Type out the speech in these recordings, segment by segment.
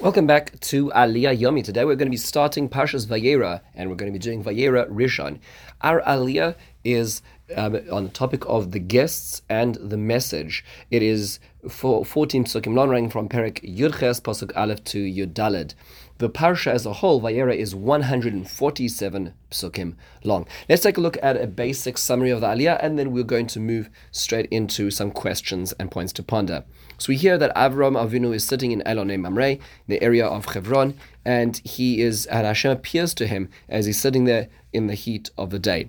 Welcome back to Aliyah Yomi. Today we're going to be starting Parshas Vayera, and we're going to be doing Vayera Rishon. Our Aliyah is um, on the topic of the guests and the message. It is for 14 psukim long, running from Perik Yudches Pasuk Aleph to Yudalid. The parsha as a whole, Vayera, is 147 psukim long. Let's take a look at a basic summary of the Aliyah, and then we're going to move straight into some questions and points to ponder. So we hear that Avram Avinu is sitting in Elonei Mamre, the area of Hebron, and he is, and Hashem appears to him as he's sitting there in the heat of the day.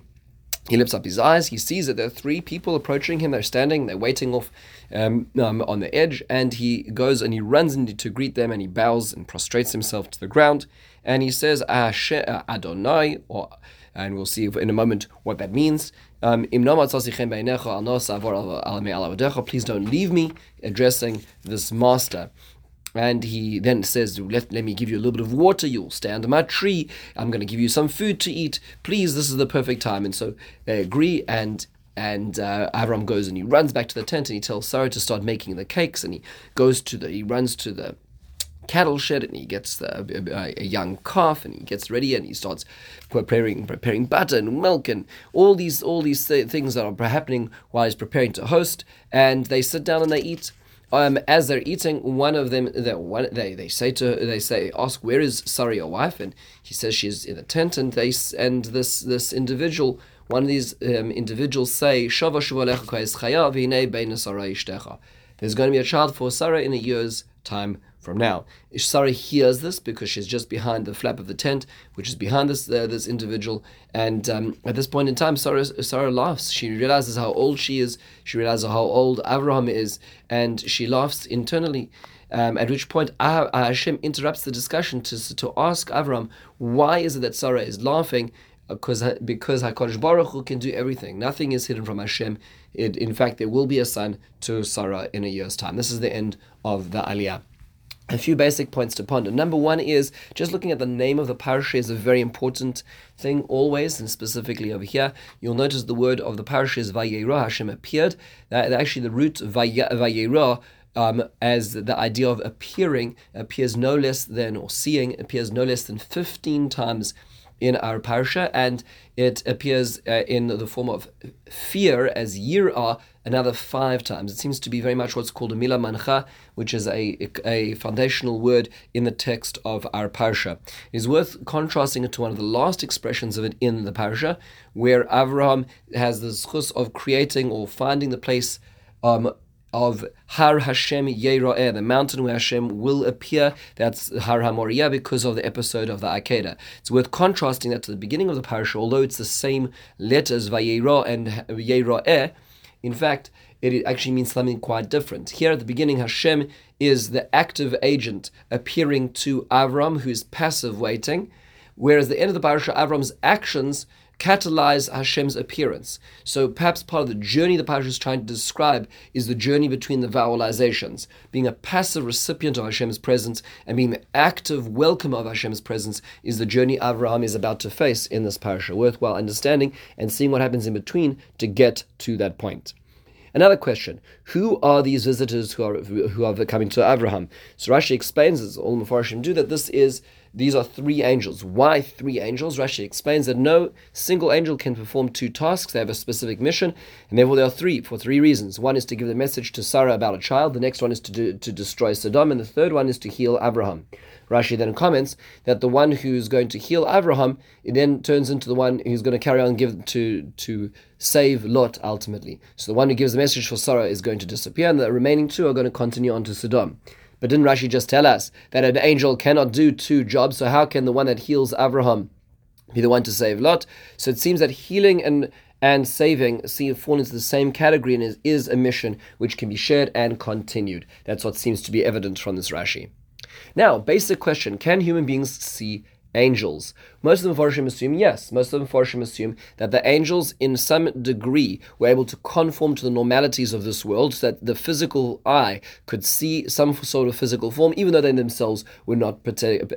He lifts up his eyes. He sees that there are three people approaching him. They're standing. They're waiting off um, um, on the edge. And he goes and he runs in to greet them. And he bows and prostrates himself to the ground. And he says, Adonai, or and we'll see in a moment what that means. Um, Please don't leave me, addressing this master. And he then says, let, let me give you a little bit of water. You'll stay under my tree. I'm going to give you some food to eat. Please, this is the perfect time. And so they agree. And and uh, Avram goes and he runs back to the tent and he tells Sarah to start making the cakes. And he goes to the he runs to the cattle shed and he gets the, a, a, young calf and he gets ready and he starts preparing preparing butter and milk and all these all these th- things that are happening while he's preparing to host and they sit down and they eat um, as they're eating, one of them, one, they they say to they say ask where is Sarah your wife, and he says she's in a tent, and they and this this individual, one of these um, individuals say There's going to be a child for Sarah in a year's time from now. Sarah hears this because she's just behind the flap of the tent, which is behind this uh, this individual. And um, at this point in time, Sarah, Sarah laughs. She realizes how old she is. She realizes how old Avraham is, and she laughs internally. Um, at which point ah, ah, Hashem interrupts the discussion to, to ask Avram, why is it that Sarah is laughing? Because because Hakadosh Baruch Hu can do everything. Nothing is hidden from Hashem. It, in fact, there will be a son to Sarah in a year's time. This is the end of the Aliyah a few basic points to ponder. Number one is just looking at the name of the parasha is a very important thing always, and specifically over here, you'll notice the word of the parasha is Vayera, Hashem appeared. That, actually, the root Vayera um, as the idea of appearing appears no less than, or seeing appears no less than 15 times in our parsha, and it appears uh, in the form of fear as yirah another five times. It seems to be very much what's called a mila mancha, which is a, a foundational word in the text of our parsha. It is worth contrasting it to one of the last expressions of it in the parsha, where Avraham has the schus of creating or finding the place um, of Har Hashem Yeroeh, the mountain where Hashem will appear. That's Har HaMoriah because of the episode of the Akedah. It's worth contrasting that to the beginning of the parasha, although it's the same letters, Vayera and Yeroeh. In fact, it actually means something quite different. Here at the beginning, Hashem is the active agent appearing to Avram, who is passive waiting, whereas the end of the parasha, Avram's actions catalyze Hashem's appearance. So perhaps part of the journey the parsha is trying to describe is the journey between the vowelizations, being a passive recipient of Hashem's presence and being the active welcome of Hashem's presence is the journey Avraham is about to face in this parasha. Worthwhile understanding and seeing what happens in between to get to that point. Another question: Who are these visitors who are who are coming to Abraham? So Rashi explains, as all Mepharshim do, that this is these are three angels. Why three angels? Rashi explains that no single angel can perform two tasks. They have a specific mission, and therefore there are three for three reasons. One is to give the message to Sarah about a child. The next one is to do, to destroy Sodom, and the third one is to heal Abraham. Rashi then comments that the one who's going to heal Abraham, it then turns into the one who's going to carry on give to to save Lot ultimately. So the one who gives the message for Sarah is going to disappear, and the remaining two are going to continue on to Sodom. But didn't Rashi just tell us that an angel cannot do two jobs? So how can the one that heals Abraham be the one to save Lot? So it seems that healing and and saving see fall into the same category and is, is a mission which can be shared and continued. That's what seems to be evident from this Rashi. Now, basic question: Can human beings see angels. Most of the Mepharshim assume yes. Most of the Mepharshim assume that the angels, in some degree, were able to conform to the normalities of this world, so that the physical eye could see some sort of physical form, even though they themselves were not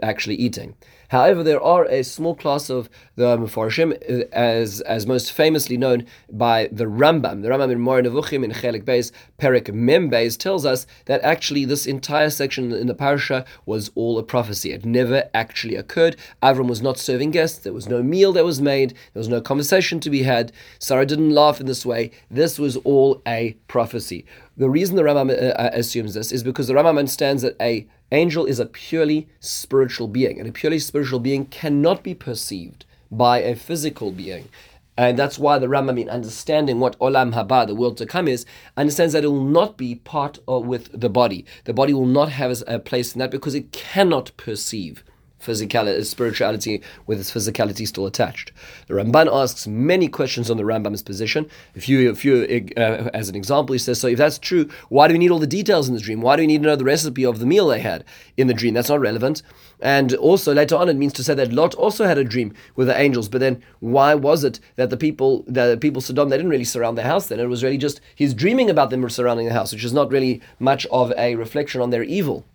actually eating. However, there are a small class of the Mepharshim, uh, as as most famously known by the Rambam. The Rambam in Moreh Nevuchim in Chelik Beis, Perik Mem Beis, tells us that actually this entire section in the parasha was all a prophecy. It never actually occurred. Avram was not serving guests. There was no meal that was made. There was no conversation to be had. Sarah didn't laugh in this way. This was all a prophecy. The reason the Rambam uh, uh assumes this is because the Rambam understands that a angel is a purely spiritual being, and a purely spiritual being cannot be perceived by a physical being. And that's why the Rambam, in understanding what Olam Haba, the world to come, is, understands that it will not be part of with the body. The body will not have a place in that because it cannot perceive physicality, spirituality with its physicality still attached. The Ramban asks many questions on the Rambam's position. If you, if you, uh, as an example, he says, so if that's true, why do we need all the details in the dream? Why do we need to know the recipe of the meal they had in the dream? That's not relevant. And also later on, it means to say that Lot also had a dream with the angels. But then, why was it that the people, the people Sodom, they didn't really surround the house? Then it was really just he's dreaming about them surrounding the house, which is not really much of a reflection on their evil.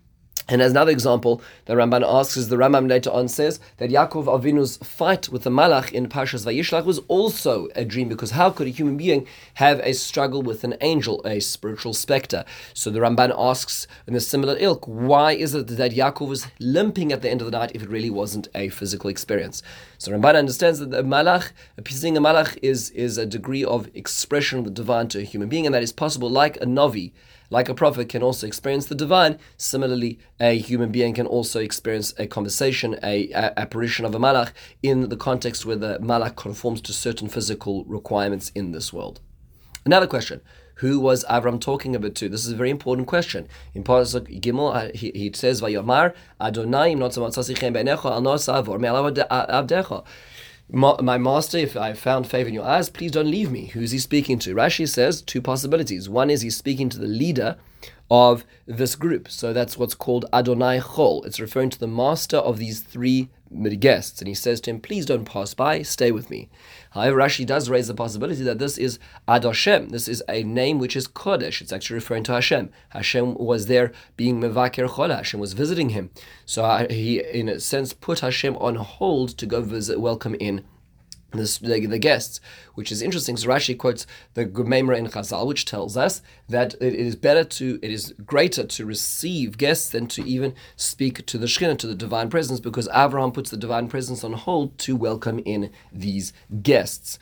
And as another example, the Ramban asks, is the Rambam later on says that Yaakov Avinu's fight with the Malach in Parshas Vayishlach was also a dream, because how could a human being have a struggle with an angel, a spiritual specter? So the Ramban asks in a similar ilk, why is it that Yaakov was limping at the end of the night if it really wasn't a physical experience? So Ramban understands that the Malach, seeing a Malach is, is a degree of expression of the divine to a human being, and that is possible like a Navi like a prophet can also experience the divine, similarly, a human being can also experience a conversation, a, a apparition of a malach in the context where the malach conforms to certain physical requirements in this world. Another question. Who was Avram talking about to? This is a very important question. In Pasuk Gimel, uh, he, he says, "Vayomar Adonai not my master, if I found favor in your eyes, please don't leave me. Who's he speaking to? Rashi says two possibilities. One is he's speaking to the leader of this group. So that's what's called Adonai Chol. It's referring to the master of these three guests. And he says to him, Please don't pass by, stay with me. However, Rashi does raise the possibility that this is Adoshem. This is a name which is Kodesh. It's actually referring to Hashem. Hashem was there being Mevaker Chol. Hashem was visiting him. So uh, he, in a sense, put Hashem on hold to go visit, welcome in the, the, the, guests, which is interesting. So Rashi quotes the Gemara in Chazal, which tells us that it is better to, it is greater to receive guests than to even speak to the Shekhinah, to the divine presence, because Abraham puts the divine presence on hold to welcome in these guests.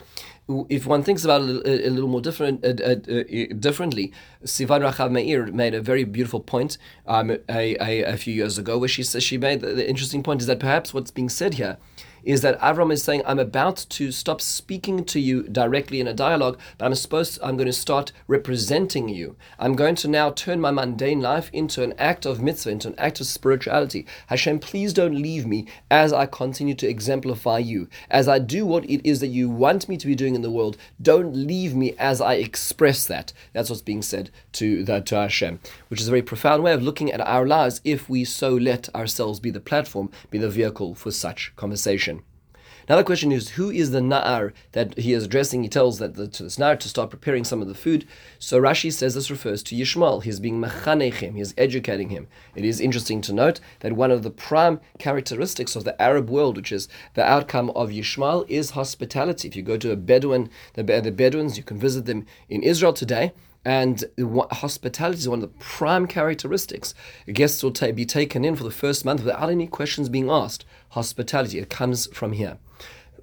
If one thinks about it a, a little more different, uh, uh, uh, differently, Sivan Rahav-Meir made a very beautiful point um, a, a, a, few years ago, where she says she made the, the interesting point is that perhaps what's being said here is that Avram is saying, I'm about to stop speaking to you directly in a dialogue, but I'm supposed to, I'm going to start representing you. I'm going to now turn my mundane life into an act of mitzvah, into an act of spirituality. Hashem, please don't leave me as I continue to exemplify you. As I do what it is that you want me to be doing in the world, don't leave me as I express that. That's what's being said to, the, to Hashem, which is a very profound way of looking at our lives if we so let ourselves be the platform, be the vehicle for such conversation. Now the question is, who is the na'ar that he is addressing? He tells that the, to this na'ar to start preparing some of the food. So Rashi says this refers to Yishmael. He's being mechanechim. He's educating him. It is interesting to note that one of the prime characteristics of the Arab world, which is the outcome of Yishmael, is hospitality. If you go to a Bedouin, the, the Bedouins, you can visit them in Israel today. And hospitality is one of the prime characteristics. Guests will ta- be taken in for the first month without any questions being asked. Hospitality, it comes from here.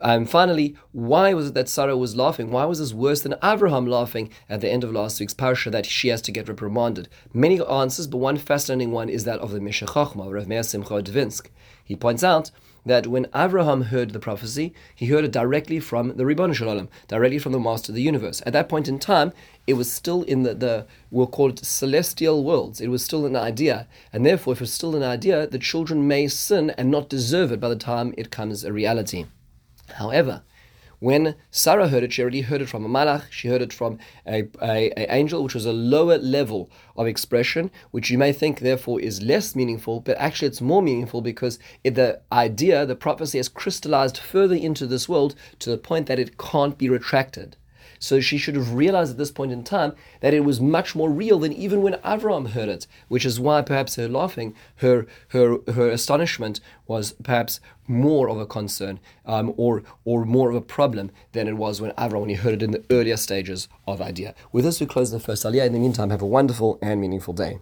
And finally, why was it that Sarah was laughing? Why was this worse than Abraham laughing at the end of last week's parsha that she has to get reprimanded? Many answers, but one fascinating one is that of the Chochma, Rav Meir Simcha Dvinsk. He points out that when Abraham heard the prophecy, he heard it directly from the Ribbono Shel Olam, directly from the Master of the universe. At that point in time, it was still in the, the we'll call it celestial worlds. It was still an idea. And therefore, if it's still an idea, the children may sin and not deserve it by the time it comes a reality. However, When Sarah heard it, she already heard it from a malach, she heard it from a, a, a angel, which was a lower level of expression, which you may think therefore is less meaningful, but actually it's more meaningful because the idea, the prophecy has crystallized further into this world to the point that it can't be retracted. So she should have realized at this point in time that it was much more real than even when Avram heard it, which is why perhaps her laughing, her her her astonishment was perhaps more of a concern um, or or more of a problem than it was when Avram when he heard it in the earlier stages of idea. With this, we close the first aliyah. In the meantime, have a wonderful and meaningful day.